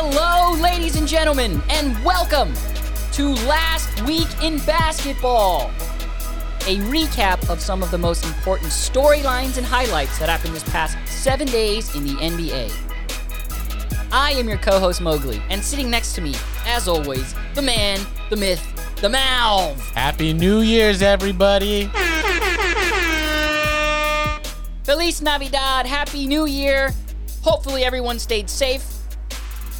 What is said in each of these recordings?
Hello, ladies and gentlemen, and welcome to Last Week in Basketball. A recap of some of the most important storylines and highlights that happened this past seven days in the NBA. I am your co host Mowgli, and sitting next to me, as always, the man, the myth, the Malv. Happy New Year's, everybody. Feliz Navidad, Happy New Year. Hopefully, everyone stayed safe.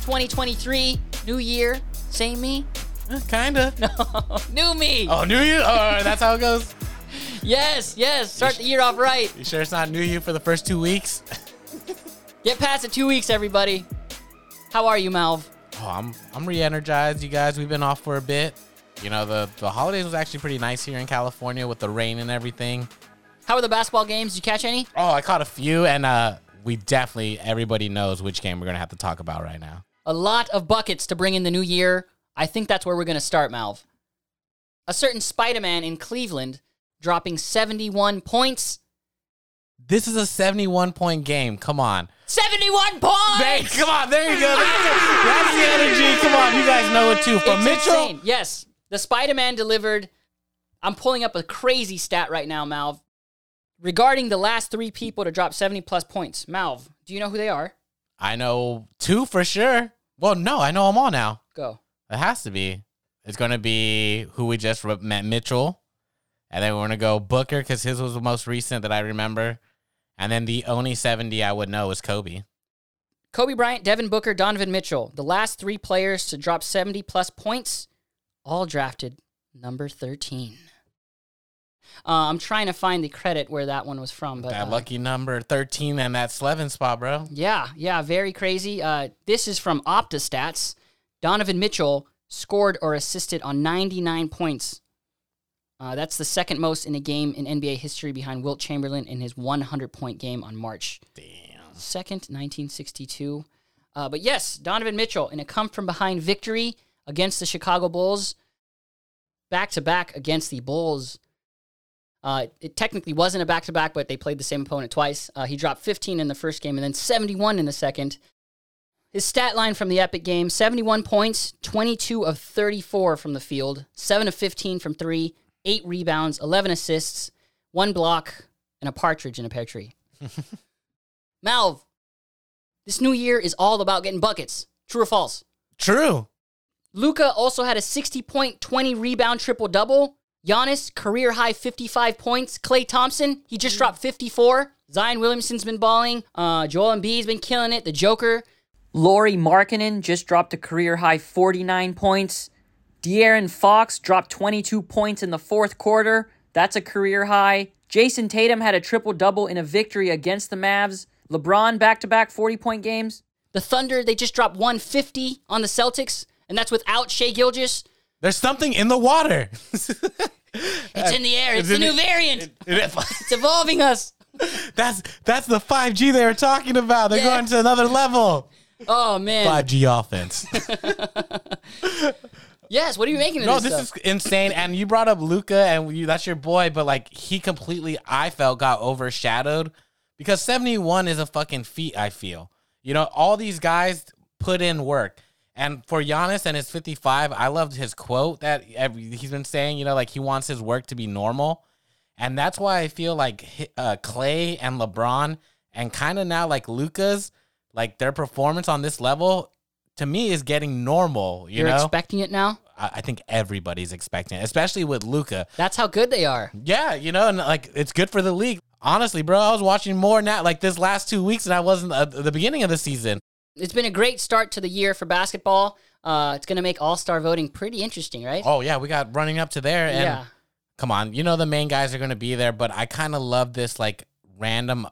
2023, new year, same me. Uh, Kinda. No, New me. Oh, New Year? Oh, that's how it goes. Yes, yes. Start the year off right. You sure it's not New Year for the first two weeks? Get past the two weeks, everybody. How are you, Malv? Oh, I'm I'm re-energized, you guys. We've been off for a bit. You know, the the holidays was actually pretty nice here in California with the rain and everything. How were the basketball games? Did you catch any? Oh, I caught a few, and uh, we definitely everybody knows which game we're gonna have to talk about right now. A lot of buckets to bring in the new year. I think that's where we're going to start, Malv. A certain Spider Man in Cleveland dropping 71 points. This is a 71 point game. Come on. 71 points! Hey, come on, there you go. That's, the energy. Come on, you guys know it too. From It's Mitchell. insane. Yes. The Spider Man delivered. I'm pulling up a crazy stat right now, Malv. Regarding the last three people to drop 70 plus points. Malv, do you know who they are? I know two for sure. Well, no, I know them all now. Go. It has to be. It's going to be who we just re- met, Mitchell. And then we're going to go Booker because his was the most recent that I remember. And then the only 70 I would know is Kobe. Kobe Bryant, Devin Booker, Donovan Mitchell, the last three players to drop 70 plus points, all drafted number 13. Uh, I'm trying to find the credit where that one was from, but that uh, lucky number 13 and that Slevin spot, bro. yeah, yeah, very crazy. Uh, this is from OptaStats. Donovan Mitchell scored or assisted on 99 points. Uh, that's the second most in a game in NBA history behind Wilt Chamberlain in his 100 point game on March Damn. 2nd, 1962. Uh, but yes, Donovan Mitchell in a come from behind victory against the Chicago Bulls, back to back against the Bulls. Uh, it technically wasn't a back to back, but they played the same opponent twice. Uh, he dropped 15 in the first game and then 71 in the second. His stat line from the Epic game 71 points, 22 of 34 from the field, 7 of 15 from three, 8 rebounds, 11 assists, 1 block, and a partridge in a pear tree. Malv, this new year is all about getting buckets. True or false? True. Luka also had a 60 point, 20 rebound triple double. Giannis, career high 55 points. Klay Thompson, he just dropped 54. Zion Williamson's been balling. Uh, Joel Embiid's been killing it. The Joker. Lauri Markkanen just dropped a career high 49 points. De'Aaron Fox dropped 22 points in the fourth quarter. That's a career high. Jayson Tatum had a triple double in a victory against the Mavs. LeBron back to back 40 point games. The Thunder, they just dropped 150 on the Celtics, and that's without Shai Gilgeous. There's something in the water. It's in the air. It's It's the new the- variant. It's evolving us. that's that's the 5G they were talking about. They're Yeah. going to another level. Oh man. 5G offense. Yes. What are you making of this? No, this? this stuff? is insane. And you brought up Luka, and you, that's your boy, but like he completely, I felt, got overshadowed because 71 is a fucking feat. I feel, you know, all these guys put in work. And for Giannis and his 55, I loved his quote that every, he's been saying, you know, like he wants his work to be normal. And that's why I feel like uh, Klay and LeBron and kind of now like Luka's, like their performance on this level to me is getting normal, you You're know? expecting it now. I I think everybody's expecting, it, especially with Luka. That's how good they are. Yeah, you know, and like it's good for the league. Honestly, bro, I was watching more now like this last two weeks and I wasn't the, the beginning of the season. It's been a great start to the year for basketball. Uh, it's going to make All Star voting pretty interesting, right? Oh yeah, we got running up to there, and yeah. come on, you know the main guys are going to be there, but I kind of love this like random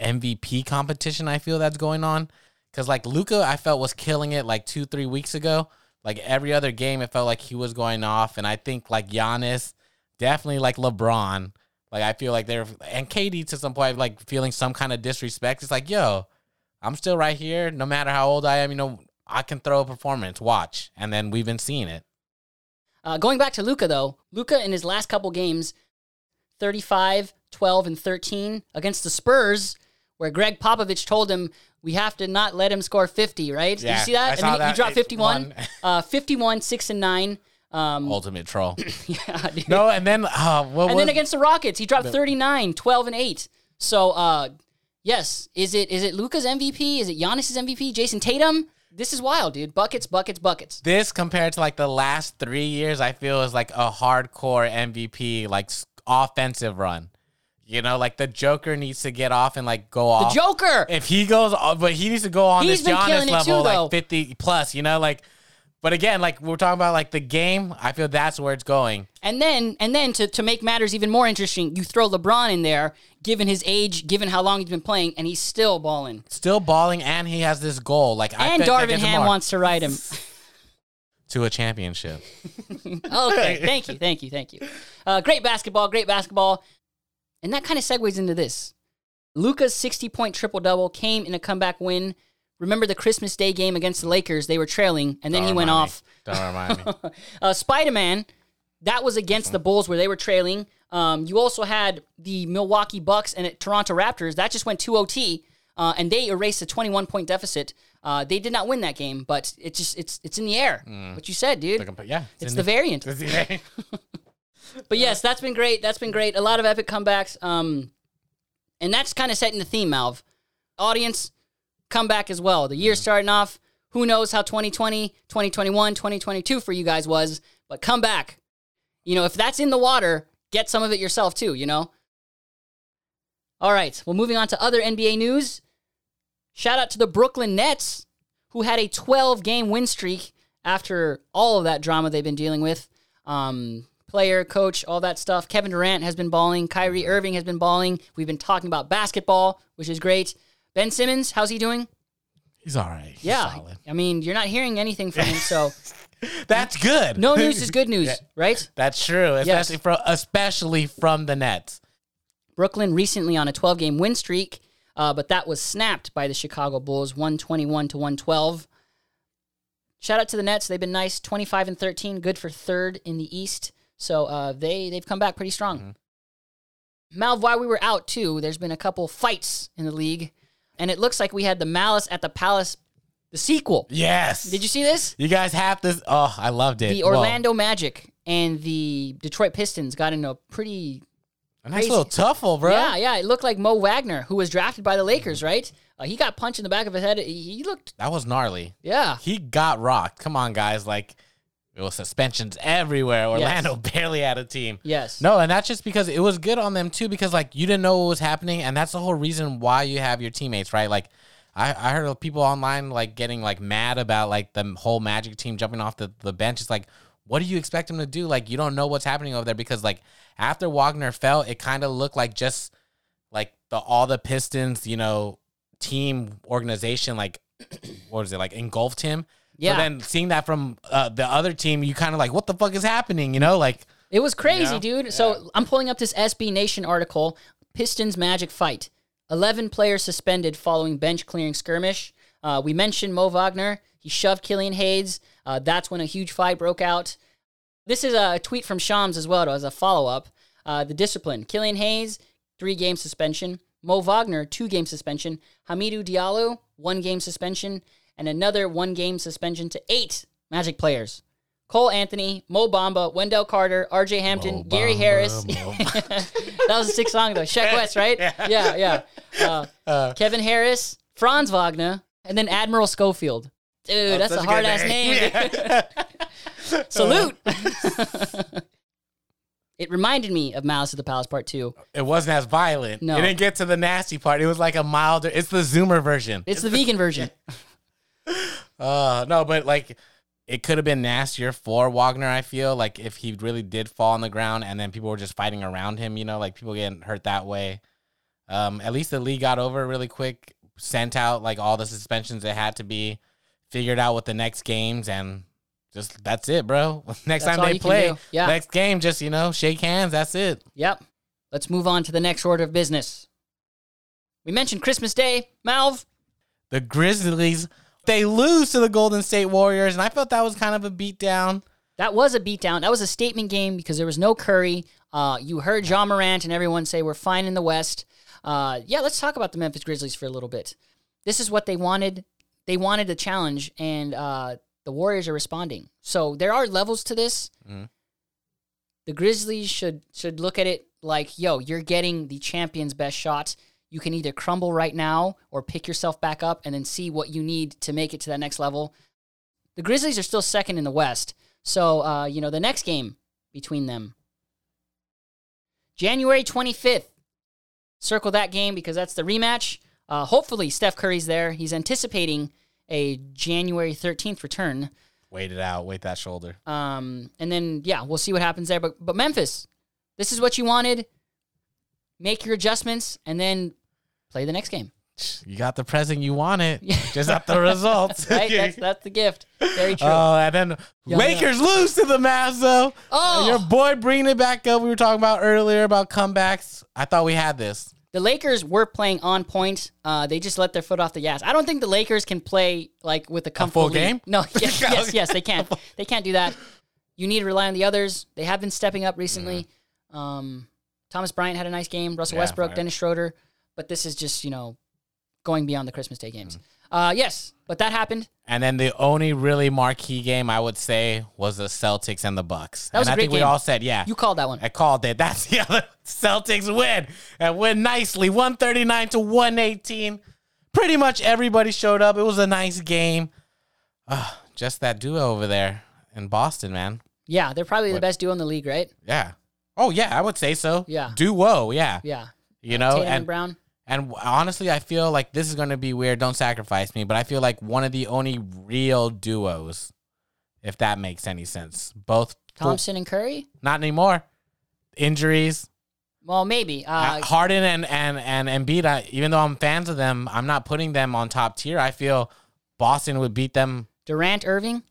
MVP competition. I feel that's going on because like Luka, I felt was killing it like two three weeks ago. Like every other game, it felt like he was going off, and I think like Giannis, definitely like LeBron. Like I feel like they're and KD to some point like feeling some kind of disrespect. It's like, yo, I'm still right here, no matter how old I am. You know, I can throw a performance. Watch, and then we've been seeing it. Uh, going back to Luka, though, Luka in his last couple games, 35, 12, and 13 against the Spurs, where Gregg Popovich told him, We have to not let him score 50, right? Did you see that? I and saw then he- he dropped It 51. uh, 51, 6 and 9. Um, Ultimate troll. yeah, dude. no, and then uh, what and was then against the Rockets, he dropped 39, 12 and 8. So, uh, yes, is it is it Luka's MVP? Is it Giannis's MVP? Jayson Tatum? This is wild, dude. Buckets, buckets, buckets. this compared to like the last three years? I feel is like a hardcore MVP like offensive run. You know, like the Joker needs to get off and like go off. The. Joker. if he goes, off- but he needs to go on He's this Giannis it too, level, like fifty plus. You know, like. But again, like we're talking about, like the game. I feel that's where it's going. And then, and then to, to make matters even more interesting, you throw LeBron in there, given his age, given how long he's been playing, and he's still balling. Still balling, and he has this goal. Like I And feel Darvin Ham wants to ride him. to a championship. okay, thank you, thank you, thank you. Uh, great basketball, great basketball. And that kind of segues into this. Luka's 60 point triple double came in a comeback win. Remember the Christmas Day game against the Lakers? They were trailing, and then Don't he went off. me. Don't remind me. Uh, Spider Man, that was against the Bulls where they were trailing. Um, you also had the Milwaukee Bucks and Toronto Raptors. That just went 2 OT, uh, and they erased a 21 point deficit. Uh, they did not win that game, but it's just it's it's in the air. What you said, dude. Like, yeah, it's in the variant. it's the- But yes, that's been great. That's been great. A lot of epic comebacks. Um, and that's kind of setting the theme, Malv. Audience, comeback as well. The year starting off. Who knows how 2020, 2021, 2022 for you guys was, but come back. You know, if that's in the water, get some of it yourself too, you know? All right. Well, moving on to other NBA news. Shout out to the Brooklyn Nets, who had a 12 game win streak after all of that drama they've been dealing with. Um, player, coach, all that stuff. Kevin Durant has been balling. Kyrie Irving has been balling. We've been talking about basketball, which is great. Ben Simmons, how's he doing? He's all right. He's Yeah. solid. I mean, you're not hearing anything from him, so that's good. no news is good news, right? That's true, Yes. especially from especially from the Nets. Brooklyn recently on a 12 game win streak, uh, but that was snapped by the Chicago Bulls, 121 to 112. Shout out to the Nets. They've been nice, 25 and 13, good for third in the East. So uh, they, they've come back pretty strong. Malv, while we were out too, there's been a couple fights in the league, and it looks like we had the Malice at the Palace, the sequel. Yes. Did you see this? You guys have this. Oh, I loved it. The Orlando Magic and the Detroit Pistons got into a pretty a nice crazy- little tuffle, bro. Yeah, yeah. It looked like Mo Wagner, who was drafted by the Lakers, right? Uh, he got punched in the back of his head. He, he looked, That was gnarly. yeah. He got rocked. Come on, guys. Like, it was suspensions everywhere. Orlando barely had a team. Yes. No, and that's just because it was good on them too, because like you didn't know what was happening, and that's the whole reason why you have your teammates, right? Like, I, I heard of people online like getting like mad about like the whole Magic team jumping off the, the bench. It's like, what do you expect them to do? Like, you don't know what's happening over there because like after Wagner fell, it kind of looked like just like the all the Pistons, you know, team organization, like what is it like engulfed him. Yeah. So then seeing that from uh, the other team, you kind of like, what the fuck is happening? You know, like. It was crazy, Yeah. dude. So I'm pulling up this SB Nation article Pistons Magic fight. 11 players suspended following bench clearing skirmish. Uh, we mentioned Mo Wagner. He shoved Killian Hayes. Uh, that's when a huge fight broke out. This is a tweet from Shams as well, as a follow up. Uh, the discipline Killian Hayes, three game suspension. Mo Wagner, two game suspension. Hamidou Diallo, one game suspension. And another one game suspension to eight Magic players. Cole Anthony, Mo Bamba, Wendell Carter, RJ Hampton, Mo Gary Bamba, Harris. That was a sick song though. Sheck Wes, right? Yeah, yeah. Uh, Uh, Kevin Harris, Franz Wagner, and then Admiral Schofield. Dude, that's, such a hard ass name. dude. Salute. it reminded me of Malice at the Palace Part 2. it wasn't as violent. No. It didn't get to the nasty part. It was like a milder. It's the Zoomer version. It's the vegan version. Uh, no, but like it could have been nastier for Wagner. I feel like if he really did fall on the ground and then people were just fighting around him, you know, like people getting hurt that way. Um, at least the league got over really quick, sent out like all the suspensions it had to be, figured out with the next games, and just that's it, bro. next That's time they play. Yeah. next game, just you know, shake hands. That's it. Yep. Let's move on to the next order of business. We mentioned Christmas Day. Malv, The Grizzlies they lose to the Golden State Warriors, and I felt that was kind of a beatdown. That was a beatdown. That was a statement game because there was no Curry. Uh, you heard Ja Morant and everyone say we're fine in the West. Uh, yeah, let's talk about the Memphis Grizzlies for a little bit. this is what they wanted. They wanted a challenge, and uh, the Warriors are responding. So there are levels to this. Mhm. The Grizzlies should should look at it like, yo, you're getting the champion's best shot. You can either crumble right now or pick yourself back up and then see what you need to make it to that next level. The Grizzlies are still second in the West. So, uh, you know, the next game between them, January 25th. Circle that game because that's the rematch. Uh, hopefully, Steph Curry's there. He's anticipating a January 13th return. Wait it out. Wait that shoulder. Um, and then, yeah, we'll see what happens there. But, but Memphis, this is what you wanted. Make your adjustments and then play the next game. You got the present you wanted. Just not the results. Right? That's, that's the gift. Very true. Oh, and then Yeah, Lakers lose to the Mavs though. Oh! Your boy bringing it back up. We were talking about earlier about comebacks. I thought we had this. The Lakers were playing on point. Uh, they just let their foot off the gas. I don't think the Lakers can play like with a comfortable full lead. game? No, yes, yes, yes, they can't. They can't do that. You need to rely on the others. They have been stepping up recently. Um, Thomas Bryant had a nice game. Russell. Yeah, Westbrook, fire. Dennis Schroeder, but this is just you know going beyond the Christmas Day games. Mm-hmm. Uh, yes, but that happened. And then the only really marquee game I would say was the Celtics and the Bucks. That was and a I great think we all said, yeah. You called that one. I called it. That's the other Celtics win and win nicely, one thirty nine to one eighteen. Pretty much everybody showed up. It was a nice game. Uh, just that duo over there in Boston, man. Yeah, they're probably the best duo in the league, right? Yeah. Oh yeah, I would say so. Yeah. Duo. Yeah. Yeah. You know, Tatum and, and Brown. And honestly, I feel like this is going to be weird. Don't sacrifice me, but I feel like one of the only real duos, if that makes any sense. Both Thompson and Curry. not anymore. Injuries. Well, maybe. Uh, Harden and and and Embiid. I, even though I'm fans of them, I'm not putting them on top tier. I feel Boston would beat them Durant, Irving.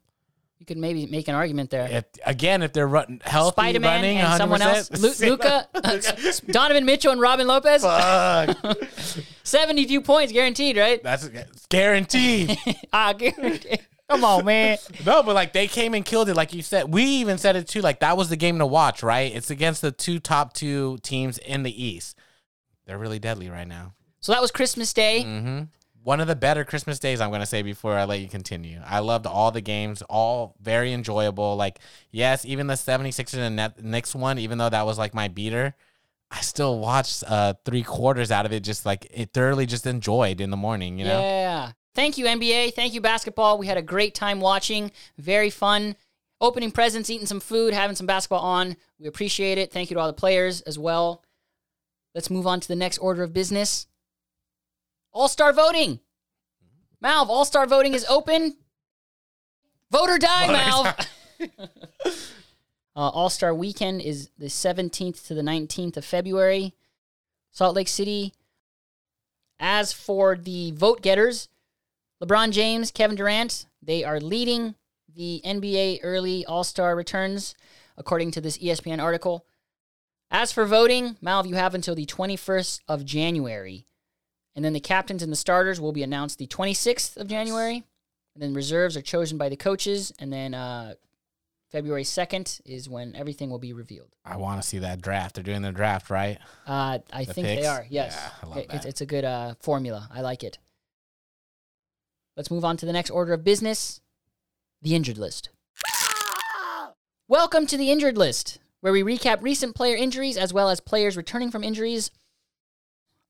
You could maybe make an argument there. if, again if they're run, healthy, Spider Man running. and someone else. 100%. Lu- Luka, Donovan Mitchell, and Robin Lopez. Fuck. 72 points guaranteed, right? That's guaranteed. ah, guaranteed. Come on, man. No, but like they came and killed it. Like you said, we even said it too. Like that was the game to watch, right? It's against the two top two teams in the East. They're really deadly right now. So that was Christmas Day. hmm One of the better Christmas days, I'm going to say before I let you continue. I loved all the games, all very enjoyable. Like, yes, even the 76ers and Net- Knicks one, even though that was like my beater, I still watched uh, three quarters out of it, just like it thoroughly just enjoyed in the morning, you know? Yeah. Thank you, NBA. Thank you, basketball. We had a great time watching. Very fun. Opening presents, eating some food, having some basketball on. We appreciate it. Thank you to all the players as well. Let's move on to the next order of business. All star voting. Malv, all star voting is open. Vote or die, Malv. uh, all star weekend is the 17th to the 19th of February. Salt Lake City. As for the vote getters, LeBron James, Kevin Durant, they are leading the NBA early All Star returns, according to this ESPN article. As for voting, Malv, you have until the 21st of January. And then the captains and the starters will be announced the 26th of January. And then reserves are chosen by the coaches. And then uh, February 2nd is when everything will be revealed. I want to see that draft. They're doing the draft, right? Uh, I The think they are. Yes, Yeah, I love It- it's, it's a good uh, formula. I like it. Let's move on to the next order of business: the injured list. Welcome to the injured list, where we recap recent player injuries as well as players returning from injuries.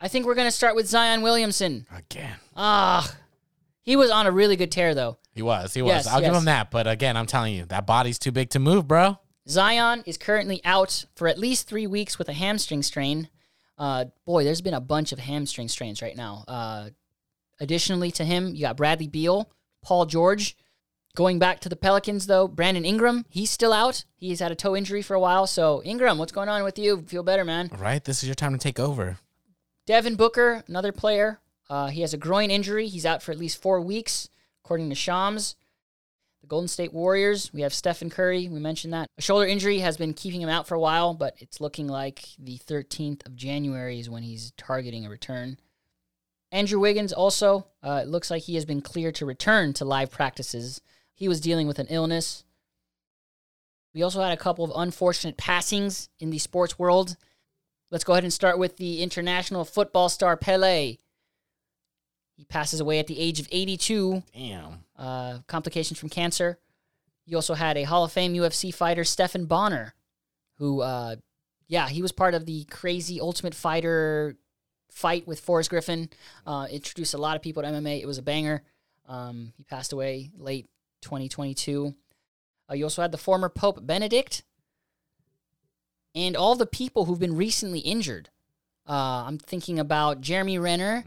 I think we're gonna start with Zion Williamson. Again. Ah, he was on a really good tear though. He was. He was. Yes, I'll give him that. But again, I'm telling you, that body's too big to move, bro. Zion is currently out for at least three weeks with a hamstring strain. Uh, boy, there's been a bunch of hamstring strains right now. Uh, additionally to him, you got Bradley Beal, Paul George. Going back to the Pelicans, though, Brandon Ingram, he's still out. He's had a toe injury for a while. So, Ingram, what's going on with you? Feel better, man. Right? This is your time to take over. Devin Booker, another player. Uh, he has a groin injury. He's out for at least four weeks, according to Shams. The Golden State Warriors, we have Stephen Curry. We mentioned that. A shoulder injury has been keeping him out for a while, but it's looking like the 13th of January is when he's targeting a return. Andrew Wiggins also, uh, it looks like he has been cleared to return to live practices. He was dealing with an illness. We also had a couple of unfortunate passings in the sports world. Let's go ahead and start with the international football star Pele. He passes away at the age of 82, Damn. uh, complications from cancer. You also had a Hall of Fame UFC fighter, Stephan Bonnar, who, uh, yeah, he was part of the crazy Ultimate Fighter fight with Forrest Griffin. Uh, introduced a lot of people to MMA. It was a banger. Um, he passed away late 2022. Uh, you also had the former Pope Benedict and all the people who've been recently injured. Uh, I'm thinking about Jeremy Renner.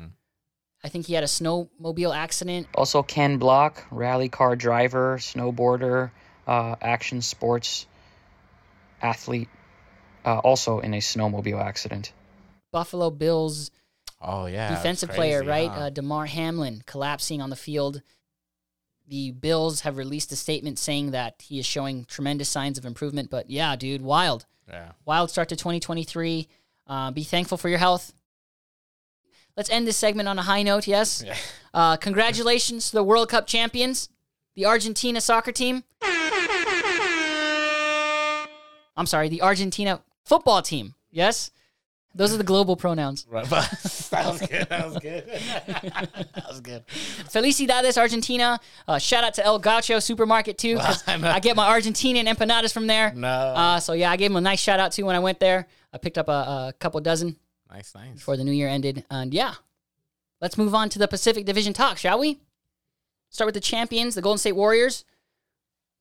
I think he had a snowmobile accident. Also, Ken Block, rally car driver, snowboarder, uh, action sports athlete, uh, also in a snowmobile accident. Buffalo Bills Oh yeah. defensive crazy, player, right? huh? Uh, Damar Hamlin collapsing on the field. The Bills have released a statement saying that he is showing tremendous signs of improvement. But yeah, dude, wild, yeah. wild start to 2023. Uh, be thankful for your health. Let's end this segment on a high note. Yes. Yeah. Uh, congratulations to the World Cup champions, the Argentina soccer team. I'm sorry, the Argentina football team. Yes. Those are the global pronouns. Right, that was good. That was good. that was good. Felicidades, Argentina. Uh, shout out to El Gacho Supermarket, too. I get my Argentinian empanadas from there. No. Uh, so, yeah, I gave him a nice shout out, too, when I went there. I picked up a, a couple dozen nice, nice. before the new year ended. And, yeah, let's move on to the Pacific Division talk, shall we? Start with the champions, the Golden State Warriors.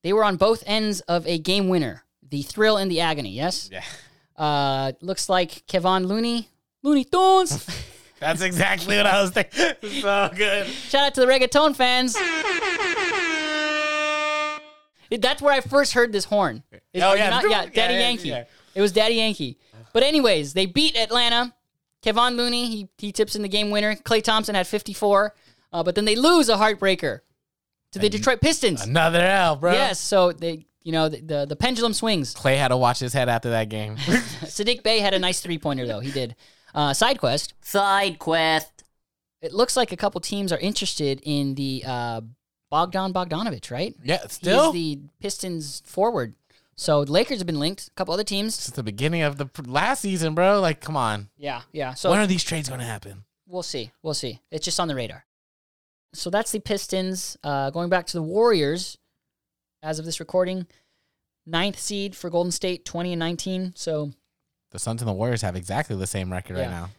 They were on both ends of a game winner, the thrill and the agony, yes? Yeah. Uh, looks like Kevon Looney, Looney Tunes. That's exactly what I was thinking. so good. Shout out to the reggaeton fans. That's where I first heard this horn. Is- Oh, yeah. not- yeah, Yeah, Daddy yeah, Yankee. yeah. It was Daddy Yankee. But anyways, they beat Atlanta. Kevon Looney, he, he tips in the game winner. Klay Thompson had 54. Uh, but then they lose a heartbreaker to the Detroit Pistons. Another L, bro. Yes, so they, you know, the, the, the pendulum swings. Klay had to watch his head after that game. Saddiq Bey had a nice three pointer, though. He did. Uh, side quest. Side quest. It looks like a couple teams are interested in the uh, Bogdan Bogdanovich, right? yeah, still. He's the Pistons forward. So the Lakers have been linked. A couple other teams. It's the beginning of the last season, bro. Like, come on. Yeah, yeah. So when are these trades going to happen? we'll see. We'll see. It's just on the radar. So that's the Pistons. Uh, going back to the Warriors, as of this recording, ninth seed for Golden State, 20 and 19. So The Suns and the Warriors have exactly the same record Yeah. right now.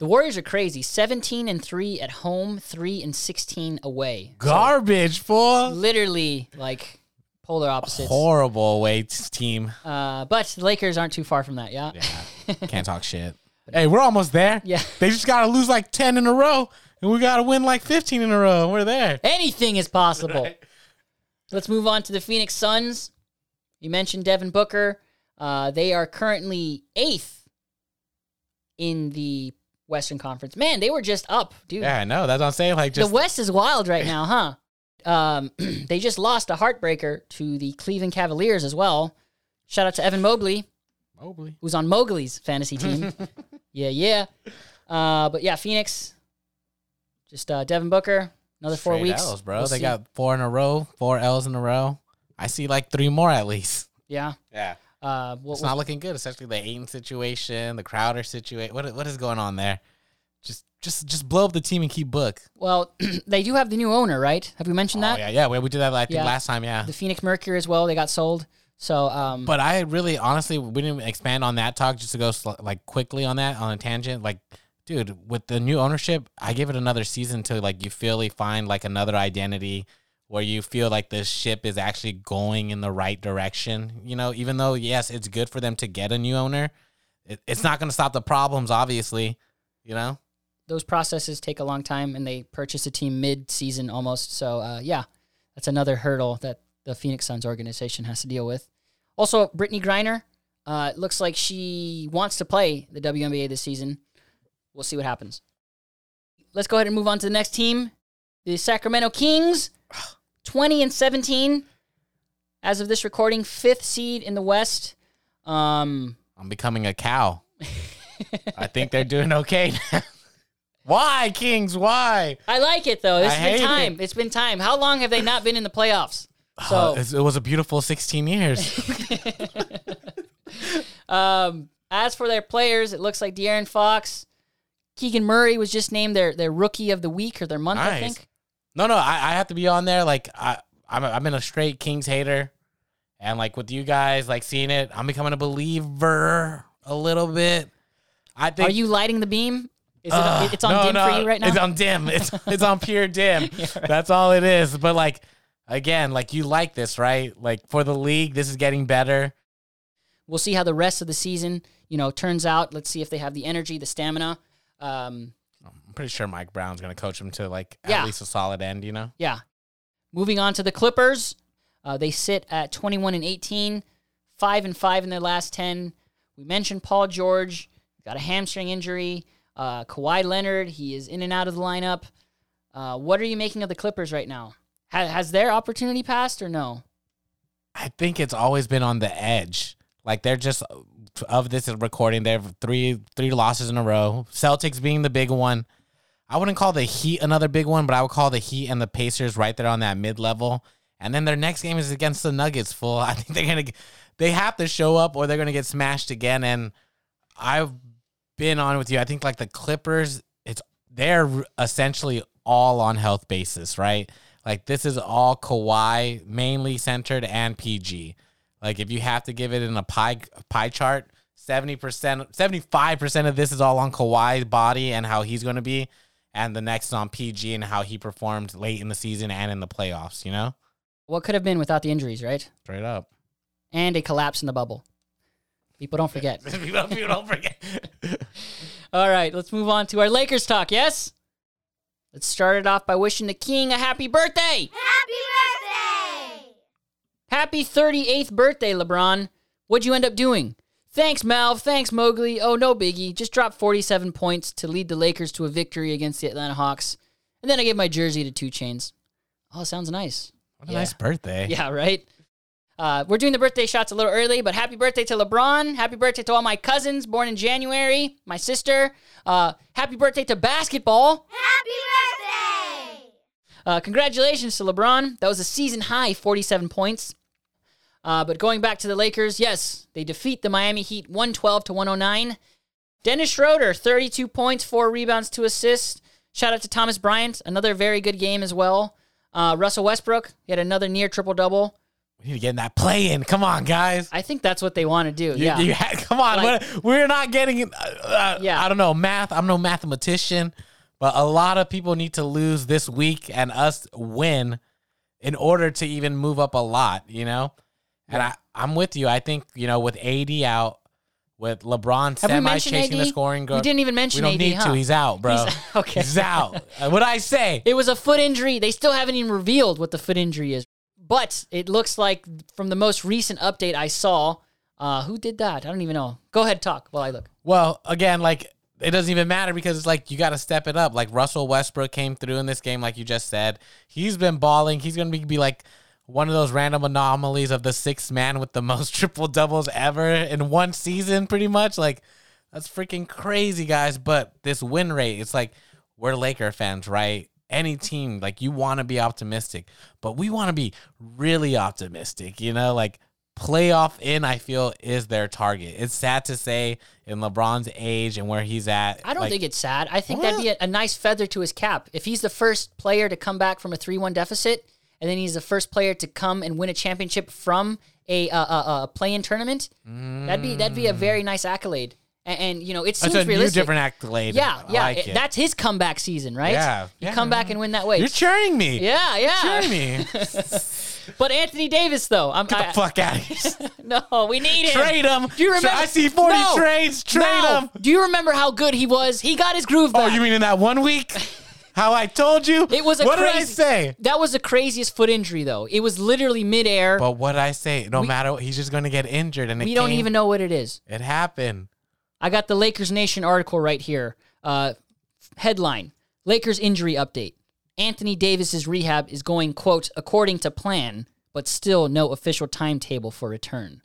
the Warriors are crazy. 17 and 3 at home, 3 and 16 away. So Garbage, fool. literally like polar opposites. Horrible away team. Uh, but the Lakers aren't too far from that, yeah? Yeah, can't talk shit. Hey, we're almost there. Yeah. They just got to lose like 10 in a row, and we got to win like 15 in a row, we're there. Anything is possible. Let's move on to the Phoenix Suns. You mentioned Devin Booker. Uh, they are currently eighth in the Western Conference. Man, they were just up, dude. Yeah, I know. That's what I'm saying. Like, just the West is wild right now, huh? Um, they just lost a heartbreaker to the Cleveland Cavaliers as well. Shout out to Evan Mobley, Mobley. who's on Mowgli's fantasy team. yeah, yeah. Uh, but yeah, Phoenix. Just uh, Devin Booker. Another four Straight weeks, L's, bro. We'll they see. got four in a row, four L's in a row. I see like three more at least. yeah. Yeah. Uh, we'll, It's not looking good, especially the Ayton situation, the Crowder situation. What what is going on there? Just just just blow up the team and keep book. Well, they do have the new owner, right? Have we mentioned Oh that? yeah, yeah. We, we did that I think Yeah. last time, yeah. The Phoenix Mercury as well. They got sold. So, um, But I really, honestly, we didn't expand on that talk just to go sl- like quickly on that on a tangent. Like, dude, with the new ownership, I give it another season to like you fully find like another identity where you feel like the ship is actually going in the right direction. You know, even though yes, it's good for them to get a new owner, it, it's not going to stop the problems. Obviously, you know. those processes take a long time, and they purchase a team mid-season almost. So, uh, yeah, that's another hurdle that the Phoenix Suns organization has to deal with. Also, Brittney Griner. Uh, looks like she wants to play the WNBA this season. We'll see what happens. Let's go ahead and move on to the next team, the Sacramento Kings. Twenty and seventeen, as of this recording, fifth seed in the West. Um, I'm becoming a cow. I think they're doing okay. now. Why, Kings? Why? I like it though. This I has been time. it. It's been time. How long have they not been in the playoffs? Uh, So, it's- it was a beautiful 16 years. um, as for their players, it looks like De'Aaron Fox Keegan Murray was just named their their rookie of the week or their month, I think. No, no, I, I have to be on there. Like I, I'm, a, I'm in a straight Kings hater, and like with you guys, like seeing it, I'm becoming a believer a little bit. I think. Are you lighting the beam? Is Ugh, it it's on no, dim no, for you right now? It's on dim. It's it's on pure dim. That's all it is. But like again, like you like this, right? Like for the league, this is getting better. We'll see how the rest of the season, you know, turns out. Let's see if they have the energy, the stamina. Um, I'm pretty sure Mike Brown's gonna coach him to like Yeah. at least a solid end. You know. yeah. Moving on to the Clippers, uh, they sit at 21 and 18, five and five in their last 10. We mentioned Paul George got a hamstring injury. Uh, Kawhi Leonard, he is in and out of the lineup. Uh, what are you making of the Clippers right now? Ha- has their opportunity passed or no? I think it's always been on the edge. Like they're just of this recording, they have three three losses in a row. Celtics being the big one. I wouldn't call the Heat another big one, but I would call the Heat and the Pacers right there on that mid level. And then their next game is against the Nuggets. Full, I think they're gonna they have to show up or they're gonna get smashed again. And I've been on with you. I think like the Clippers, it's they're essentially all on health basis, right? Like this is all Kawhi mainly centered and PG. Like if you have to give it in a pie pie chart, seventy percent, seventy five percent of this is all on Kawhi's body and how he's going to be, and the next is on PG and how he performed late in the season and in the playoffs. You know, What could have been without the injuries, right? straight up. And a collapse in the bubble. People don't forget. people, people don't forget. All right, let's move on to our Lakers talk, yes? Let's start it off by wishing the king a happy birthday. Happy birthday! Happy 38th birthday, LeBron. What'd you end up doing? Thanks, Malv. Thanks, Mowgli. Oh, no biggie. Just dropped 47 points to lead the Lakers to a victory against the Atlanta Hawks. And then I gave my jersey to 2 Chainz. Oh, sounds nice. What a Yeah. nice birthday. Yeah, right? Uh, we're doing the birthday shots a little early, but happy birthday to LeBron. Happy birthday to all my cousins born in January. My sister. Uh, happy birthday to basketball. Happy birthday! Uh, congratulations to LeBron. That was a season high 47 points. Uh, but going back to the Lakers, yes, they defeat the Miami Heat 112 to 109. Dennis Schroeder, 32 points, four rebounds, two assists. Shout out to Thomas Bryant, another very good game as well. Uh, Russell Westbrook, he had another near triple double. We need to get in that play in. Come on, guys. I think that's what they want to do. You- yeah. you ha- come on, Like- we're not getting. Uh, uh, Yeah. I don't know math. I'm no mathematician, but a lot of people need to lose this week and us win in order to even move up a lot. You know, and I I'm with you. I think you know with AD out, with LeBron Have semi chasing the AD? scoring. Go- We didn't even mention We don't AD, need huh? to. He's out, bro. He's- okay. He's out. Uh, what I say? It was a foot injury. They still haven't even revealed what the foot injury is. But it looks like from the most recent update I saw, uh, who did that? I don't even know. Go ahead, talk while I look. Well, again, like it doesn't even matter because it's like you got to step it up. Like Russell Westbrook came through in this game, like you just said. He's been balling. He's gonna be, be like one of those random anomalies of the sixth man with the most triple doubles ever in one season, pretty much. Like that's freaking crazy, guys. But this win rate, it's like we're Laker fans, right? Any team, like you want to be optimistic, but we want to be really optimistic, you know, like playoff in, I feel, is their target. It's sad to say in LeBron's age and where he's at. I don't like, think it's sad. I think that'd be a, a nice feather to his cap. If he's the first player to come back from a 3 1 deficit, and then he's the first player to come and win a championship from a, uh, uh, uh, play in tournament, that'd be that'd be a very nice accolade. And, and you know, it seems It's a new realistic. different accolade. yeah, I yeah. like it- it. that's his comeback season, right? Yeah, You yeah. come back and win that way. You're cheering me. yeah, yeah. Cheering me. But Anthony Davis, though, I'm Get I, the fuck out of here. no, we need him. Trade him. Do you remember? I see 40 No. trades. Trade No. him. Do you remember how good he was? He got his groove back. Oh, you mean in that one week? How I told you? It was a What crazy. did I say? That was the craziest foot injury, though. It was literally midair. But what did I say? No matter what, he's just going to get injured. And it we don't even know what it is. It happened. I got the Lakers Nation article right here. Uh, headline: Lakers injury update. Anthony Davis's rehab is going quote according to plan, but still no official timetable for return.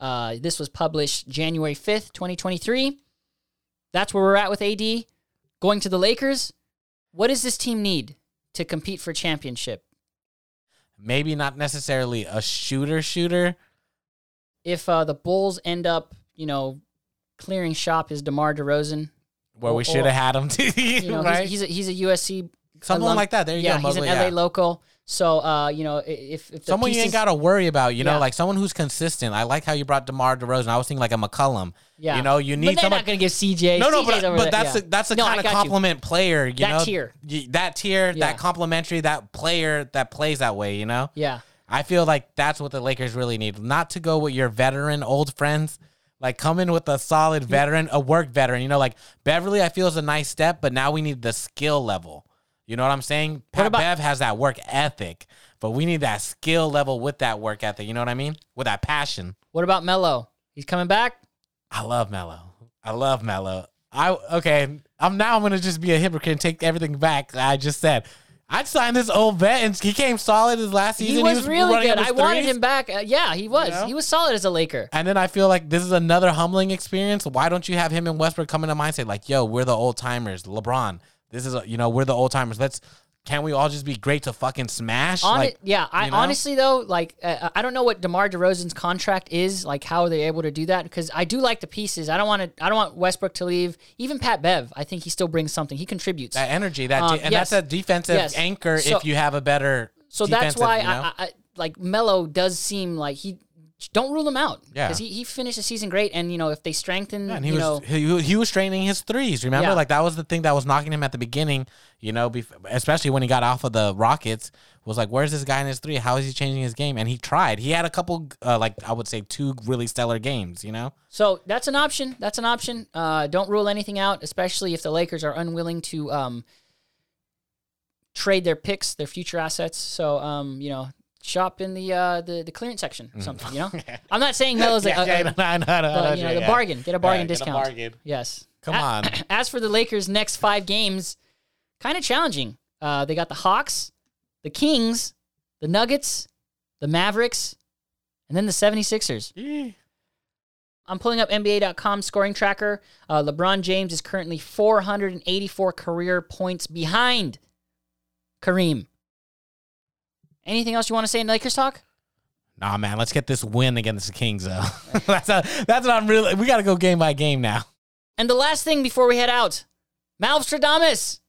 Uh, this was published January fifth, twenty twenty three. That's where we're at with AD going to the Lakers. What does this team need to compete for championship? Maybe not necessarily a shooter shooter. If uh, the Bulls end up, you know, clearing shop is DeMar DeRozan, where we should have had him, You know, right? he's, he's a he's a USC Someone alum- like that. There you yeah, go. he's an LA yeah. local. So uh, you know, if, if the Someone you ain't got to worry about, you know, Yeah. like someone who's consistent. I like how you brought DeMar DeRozan. I was thinking like a McCollum. Yeah, You know, you need. but they're someone. not gonna give CJ. no, no, CJ's but, but that's yeah. the, that's the No, kind of got you. compliment player, you That know, tier. That tier, Yeah. that complimentary, that player that plays that way, you know. Yeah, I feel like that's what the Lakers really need. Not to go with your veteran old friends. Like come in with a solid mm. veteran, a work veteran. You know, like Beverley, I feel is a nice step, but now we need the skill level. You know what I'm saying? Pat about- Bev has that work ethic, but we need that skill level with that work ethic. You know what I mean? With that passion. What about Melo? He's coming back. I love Melo. I love Melo. I okay. I'm now. I'm gonna just be a hypocrite and take everything back. I just said. I'd sign this old vet, and he came solid his last season. He was, really good. up his I wanted him back. Uh, yeah, he was. know? He was solid as a Laker. And then I feel like this is another humbling experience. Why don't you have him and Westbrook coming come into mindset like, yo, we're the old timers. LeBron, this is, a, you know, we're the old timers. Let's, can we all just be great to fucking smash? On like, it, yeah. I you know? honestly though, like, uh, I don't know what Demar Derozan's contract is. Like, how are they able to do that? Because I do like the pieces. I don't want to. I don't want Westbrook to leave. Even Pat Bev, I think he still brings something. He contributes. that energy, that, Um, and yes. that's a defensive Yes. anchor So- if you have a better. so that's why you know? I, I, I like Melo does seem like he. Don't rule him out. Yeah. because he, he finished the season great, and you know if they strengthen, Yeah, and he you was know, he, he was straining his threes. Remember, Yeah. like that was the thing that was knocking him at the beginning. You know, bef- especially when he got off of the Rockets, was like, "Where's this guy in his three? How is he changing his game?" And he tried. He had a couple, uh, like I would say, two really stellar games. You know, So that's an option. That's an option. Uh, don't rule anything out, especially if the Lakers are unwilling to um, trade their picks, their future assets. So um, you know, shop in the uh, the the clearance section or something. You know, I'm not saying Melo's like Mm. yeah, a, yeah, a- I know, I know, I the, you know, yeah, the bargain. Get a bargain Yeah, get a discount. bargain. Yes. Come A- on. As for the Lakers' next five games, kind of challenging. Uh, they got the Hawks, the Kings, the Nuggets, the Mavericks, and then the 76ers. Eh. I'm pulling up NBA.com scoring tracker. Uh, LeBron James is currently 484 career points behind Kareem. Anything else you want to say in Lakers talk? Nah, man, let's get this win against the Kings though. that's a, that's what I'm really. We got to go game by game now. And the last thing before we head out Malstradamus,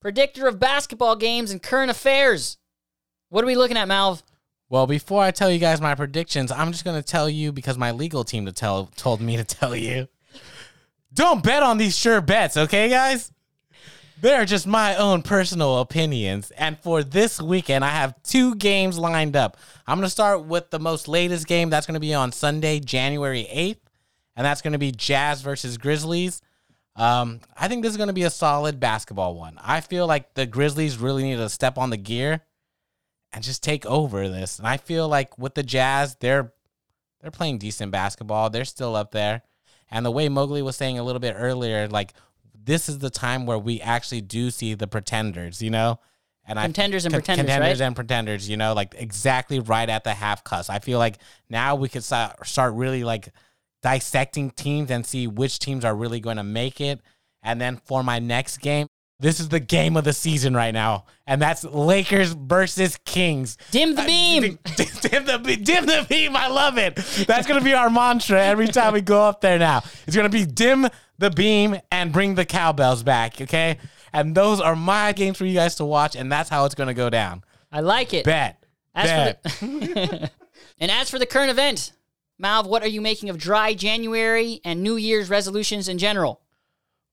predictor of basketball games and current affairs. What are we looking at, Malv? Well, before I tell you guys my predictions, I'm just gonna tell you because my legal team to tell told me to tell you. Don't bet on these sure bets, okay, guys? They're just my own personal opinions. And for this weekend, I have two games lined up. I'm gonna start with the most latest game. That's gonna be on Sunday, January 8th, and that's gonna be Jazz versus Grizzlies. Um, I think this is gonna be a solid basketball one. I feel like the Grizzlies really need to step on the gear and just take over this. And I feel like with the Jazz, they're they're playing decent basketball. They're still up there. And the way Mowgli was saying a little bit earlier, like this is the time where we actually do see the pretenders, you know? And Contenders and con- pretenders, contenders right? and pretenders, you know, like exactly right at the half cuss. I feel like now we could start, start really like dissecting teams and see which teams are really going to make it. And then for my next game, this is the game of the season right now, and that's Lakers versus Kings. Dim the Uh, beam. dim, dim the be- dim the beam. I love it. That's gonna be our mantra every time we go up there. Now it's gonna be dim the beam and bring the cowbells back. Okay, and those are my games for you guys to watch, and that's how it's gonna go down. I like it. Bet. As Bet. the, and as for the current event, Malv, what are you making of dry January and New Year's resolutions in general?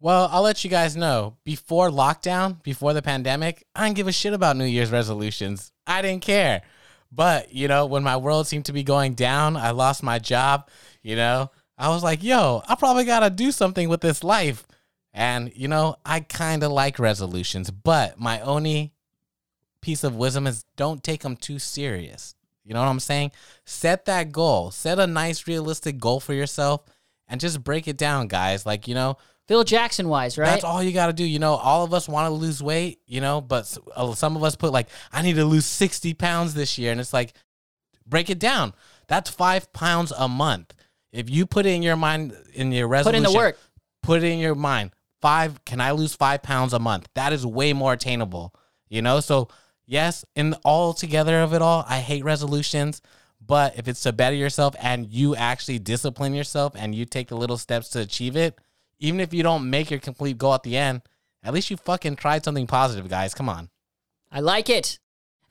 Well, I'll let you guys know. Before lockdown, before the pandemic, I didn't give a shit about New Year's resolutions. I didn't care. But, you know, when my world seemed to be going down, I lost my job, you know, I was like, yo, I probably got to do something with this life. And, you know, I kind of like resolutions, but my only piece of wisdom is don't take them too serious. You know what I'm saying? Set that goal, set a nice, realistic goal for yourself and just break it down, guys. Like, you know, Phil Jackson wise, right? that's all you got to do. You know, all of us want to lose weight, you know, but uh, some of us put like, I need to lose 60 pounds this year. And it's like, break it down. That's five pounds a month. If you put it in your mind, in your resolution, Put in the work. put it in your mind. Five, can I lose five pounds a month? That is way more attainable, you know? So, yes, in all together of it all, I hate resolutions. But if it's to better yourself and you actually discipline yourself and you take the little steps to achieve it, even if you don't make your complete goal at the end, at least you fucking tried something positive, guys. Come on. I like it.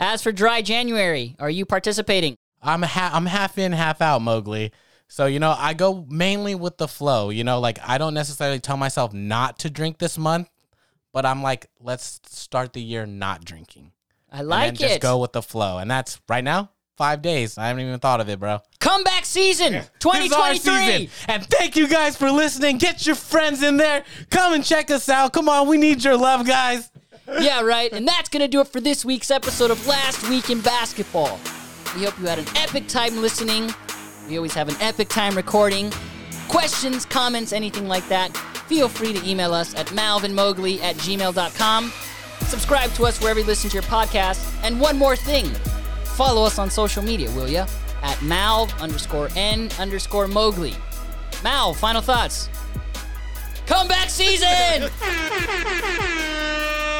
As for dry January, are you participating? I'm ha- I'm half in, half out, Mowgli. So you know, I go mainly with the flow. You know, like I don't necessarily tell myself not to drink this month, but I'm like, let's start the year not drinking. I like it. Just go with the flow, and that's right now five days. I haven't even thought of it, bro. Comeback season This 2023. season. And thank you guys for listening. Get your friends in there. Come and check us out. Come on, we need your love, guys. yeah, right. And that's going to do it for this week's episode of Last Week in Basketball. We hope you had an epic time listening. We always have an epic time recording. Questions, comments, anything like that, feel free to email us at malvinmowgli at gmail.com. Subscribe to us wherever you listen to your podcast. And one more thing follow us on social media, will ya? At malv underscore n underscore Mowgli. Mal, final thoughts. Comeback season!